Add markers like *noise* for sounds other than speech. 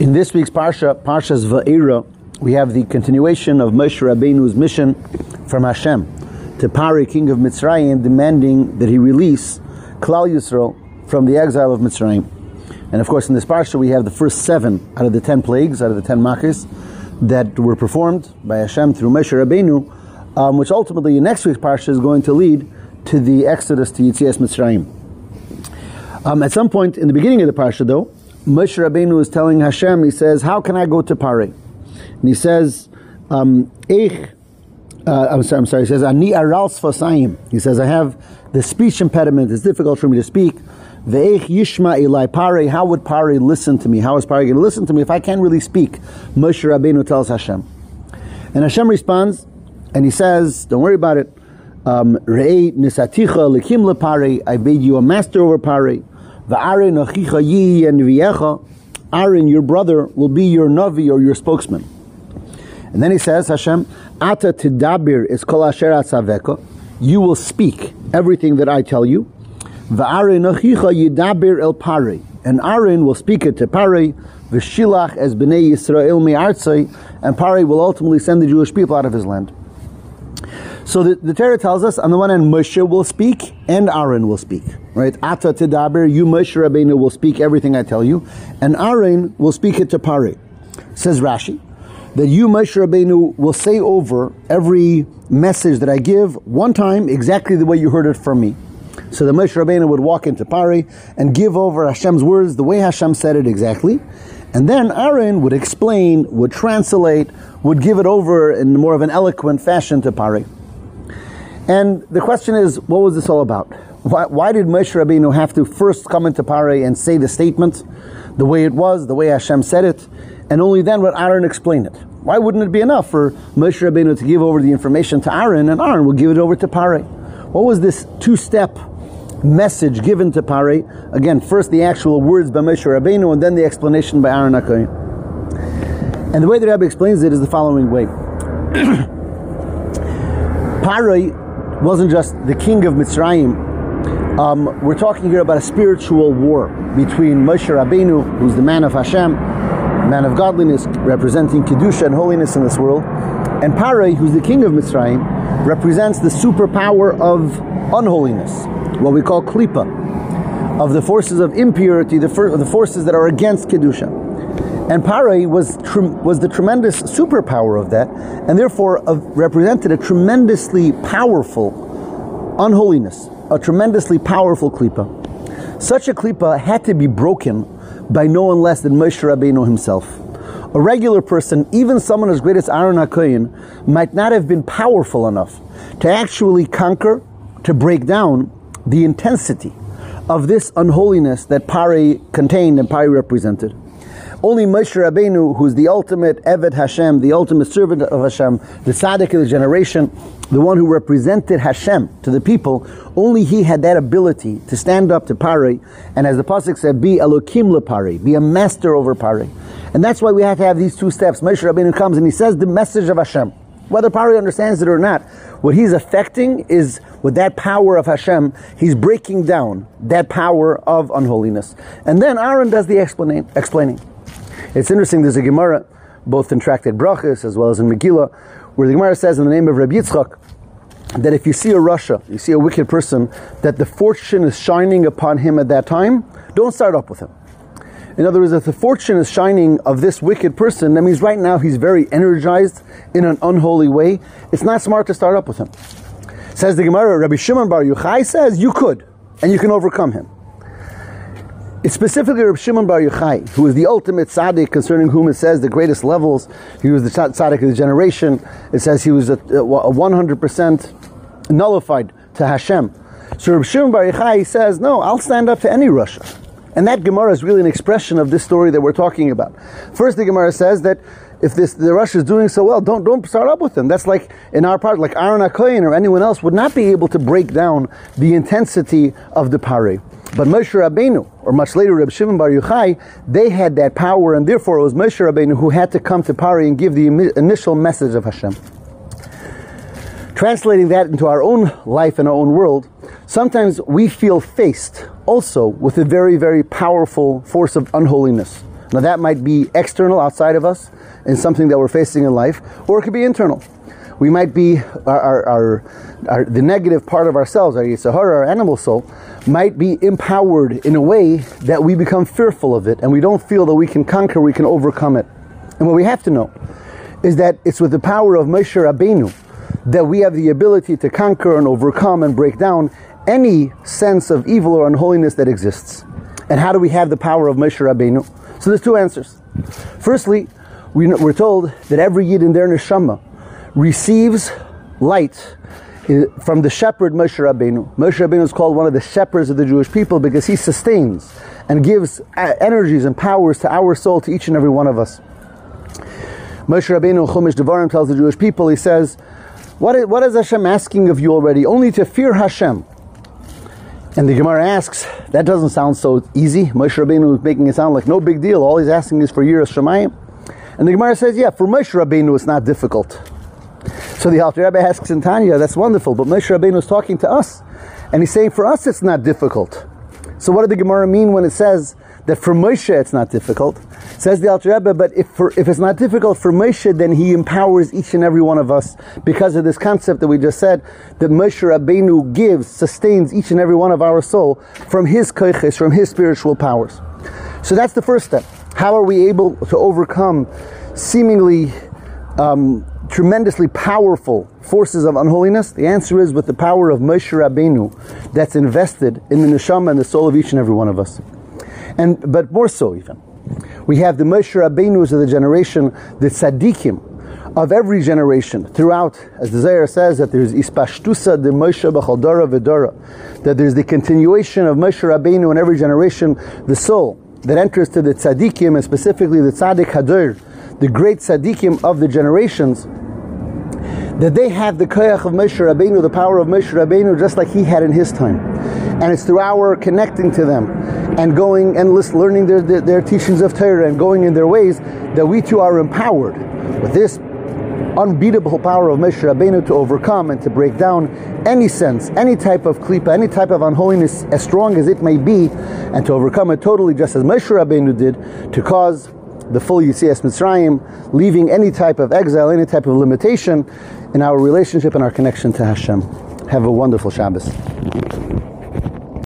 In this week's Parsha, Parsha's Va'era, we have the continuation of Moshe Rabbeinu's mission from Hashem to Pari, king of Mitzrayim, demanding that he release Klal Yisrael from the exile of Mitzrayim. And of course, in this Parsha, we have the first seven out of the ten plagues, out of the ten Machis, that were performed by Hashem through Moshe Rabbeinu, um, which ultimately in next week's Parsha is going to lead to the exodus to Yitzias Mitzrayim. Um, at some point in the beginning of the Parsha, though, Moshe Rabbeinu is telling Hashem, he says, How can I go to Pari? And he says, um, uh, I'm, sorry, I'm sorry, he says, Ani aral sfasayim. He says, I have the speech impediment, it's difficult for me to speak. Ve'ech yishma elai Pari, how would Pari listen to me? How is Pari going to listen to me if I can't really speak? Moshe Rabbeinu tells Hashem. And Hashem responds, and he says, Don't worry about it. Um, I made you a master over Pari. Aaron, your brother, will be your navi or your spokesman. And then he says, Hashem, Ata tidabir is kol asher atzaveka. You will speak everything that I tell you. Va'arin yidabir el pari. And Aaron will speak it to Pari, v'shilach as bnei Yisrael mi'artzai, and Pari will ultimately send the Jewish people out of his land. So the, the Torah tells us, on the one hand, Moshe will speak and Aaron will speak. Right? Ata tedaber, you Moshe Rabbeinu will speak everything I tell you, and Aaron will speak it to Pari. Says Rashi, that you Moshe Rabbeinu will say over every message that I give one time exactly the way you heard it from me. So the Moshe Rabbeinu would walk into Pari and give over Hashem's words the way Hashem said it exactly. And then Aaron would explain, would translate, would give it over in more of an eloquent fashion to Pari. And the question is, what was this all about? Why, why did Moshe Rabbeinu have to first come into Pare and say the statement the way it was, the way Hashem said it, and only then would Aaron explain it? Why wouldn't it be enough for Moshe Rabbeinu to give over the information to Aaron, and Aaron will give it over to Pare? What was this two-step message given to Pare? Again, first the actual words by Moshe Rabbeinu, and then the explanation by Aaron HaKohen. And the way the Rebbe explains it is the following way. *clears throat* Pare wasn't just the king of Mitzrayim. Um, we're talking here about a spiritual war between Moshe Rabbeinu, who's the man of Hashem, man of godliness, representing Kedusha and holiness in this world, and Parai, who's the king of Mitzrayim, represents the superpower of unholiness, what we call Klippa, of the forces of impurity, the, for, the forces that are against Kedusha. And Parai was, was the tremendous superpower of that, and therefore uh, represented a tremendously powerful unholiness, a tremendously powerful klipa. Such a klipa had to be broken by no one less than Moshe Rabbeinu himself. A regular person, even someone as great as Aaron HaKoyin, might not have been powerful enough to actually conquer, to break down the intensity of this unholiness that Pari contained and Pari represented. Only Moshe Rabbeinu, who's the ultimate Eved Hashem, the ultimate servant of Hashem, the tzaddik of the generation, the one who represented Hashem to the people, only he had that ability to stand up to Pari, and as the pasuk said, be Elokim lepari, be a master over Pari. And that's why we have to have these two steps. Moshe Rabbeinu comes and he says the message of Hashem. Whether Pari understands it or not, what he's affecting is with that power of Hashem, he's breaking down that power of unholiness. And then Aaron does the explaining. It's interesting, there's a Gemara, both in Tractate Brachas as well as in Megillah, where the Gemara says in the name of Rabbi Yitzchak, that if you see a rasha, you see a wicked person, that the fortune is shining upon him at that time, don't start up with him. In other words, if the fortune is shining of this wicked person, that means right now he's very energized in an unholy way. It's not smart to start up with him. Says the Gemara, Rabbi Shimon Bar Yochai says you could, and you can overcome him. It's specifically Reb Shimon Bar Yochai, who is the ultimate tzaddik concerning whom it says the greatest levels. He was the tzaddik of the generation. It says he was a, a 100% nullified to Hashem. So Reb Shimon Bar Yochai says, no, I'll stand up to any rasha. And that Gemara is really an expression of this story that we're talking about. First, the Gemara says that if this the rasha is doing so well, don't don't start up with them. That's like in our part, like Aaron HaKoyin or anyone else would not be able to break down the intensity of the pari. But Moshe Rabbeinu, or much later Reb Shimon Bar Yochai, they had that power, and therefore it was Moshe Rabbeinu who had to come to Pari and give the initial message of Hashem. Translating that into our own life and our own world, sometimes we feel faced also with a very, very powerful force of unholiness. Now that might be external, outside of us, and something that we're facing in life, or it could be internal. We might be our, our, our, our the negative part of ourselves, our Yetzer Hara, our animal soul, might be empowered in a way that we become fearful of it and we don't feel that we can conquer, we can overcome it. And what we have to know is that it's with the power of Moshe Rabbeinu that we have the ability to conquer and overcome and break down any sense of evil or unholiness that exists. And how do we have the power of Moshe Rabbeinu? So there's two answers. Firstly, we, are told that every yid in their neshama receives light from the shepherd Moshe Rabbeinu. Moshe Rabbeinu is called one of the shepherds of the Jewish people because he sustains and gives energies and powers to our soul, to each and every one of us. Moshe Rabbeinu Chumash Devarim tells the Jewish people, he says, what is, what is Hashem asking of you already? Only to fear Hashem. And the Gemara asks, that doesn't sound so easy. Moshe Rabbeinu is making it sound like no big deal. All he's asking is for Yiras Shemayim. And the Gemara says, yeah, for Moshe Rabbeinu it's not difficult. So the Alter Rebbe asks in Tanya, that's wonderful, but Moshe Rabbeinu is talking to us. And he's saying for us it's not difficult. So what did the Gemara mean when it says that for Moshe it's not difficult? Says the Alter Rebbe, but if, for, if it's not difficult for Moshe, then he empowers each and every one of us because of this concept that we just said, that Moshe Rabbeinu gives, sustains each and every one of our soul from his koiches, from his spiritual powers. So that's the first step. How are we able to overcome seemingly um, tremendously powerful forces of unholiness? The answer is with the power of Moshe Rabbeinu that's invested in the neshama and the soul of each and every one of us. And but more so even. We have the Moshe Rabbeinus of the generation, the tzaddikim of every generation throughout, as the Zohar says, that there's ispashtusa de Moshe b'chaldara v'dara, that there's the continuation of Moshe Rabbeinu in every generation, the soul that enters to the tzaddikim, and specifically the tzaddik hador, the great tzaddikim of the generations, that they have the koyach of Moshe Rabbeinu, the power of Moshe Rabbeinu, just like he had in his time. And it's through our connecting to them and going and learning their, their, their teachings of Torah and going in their ways that we too are empowered with this unbeatable power of Moshe Rabbeinu to overcome and to break down any sense, any type of klipa, any type of unholiness, as strong as it may be, and to overcome it totally, just as Moshe Rabbeinu did, to cause the full Yitzias Mitzrayim, leaving any type of exile, any type of limitation in our relationship and our connection to Hashem. Have a wonderful Shabbos.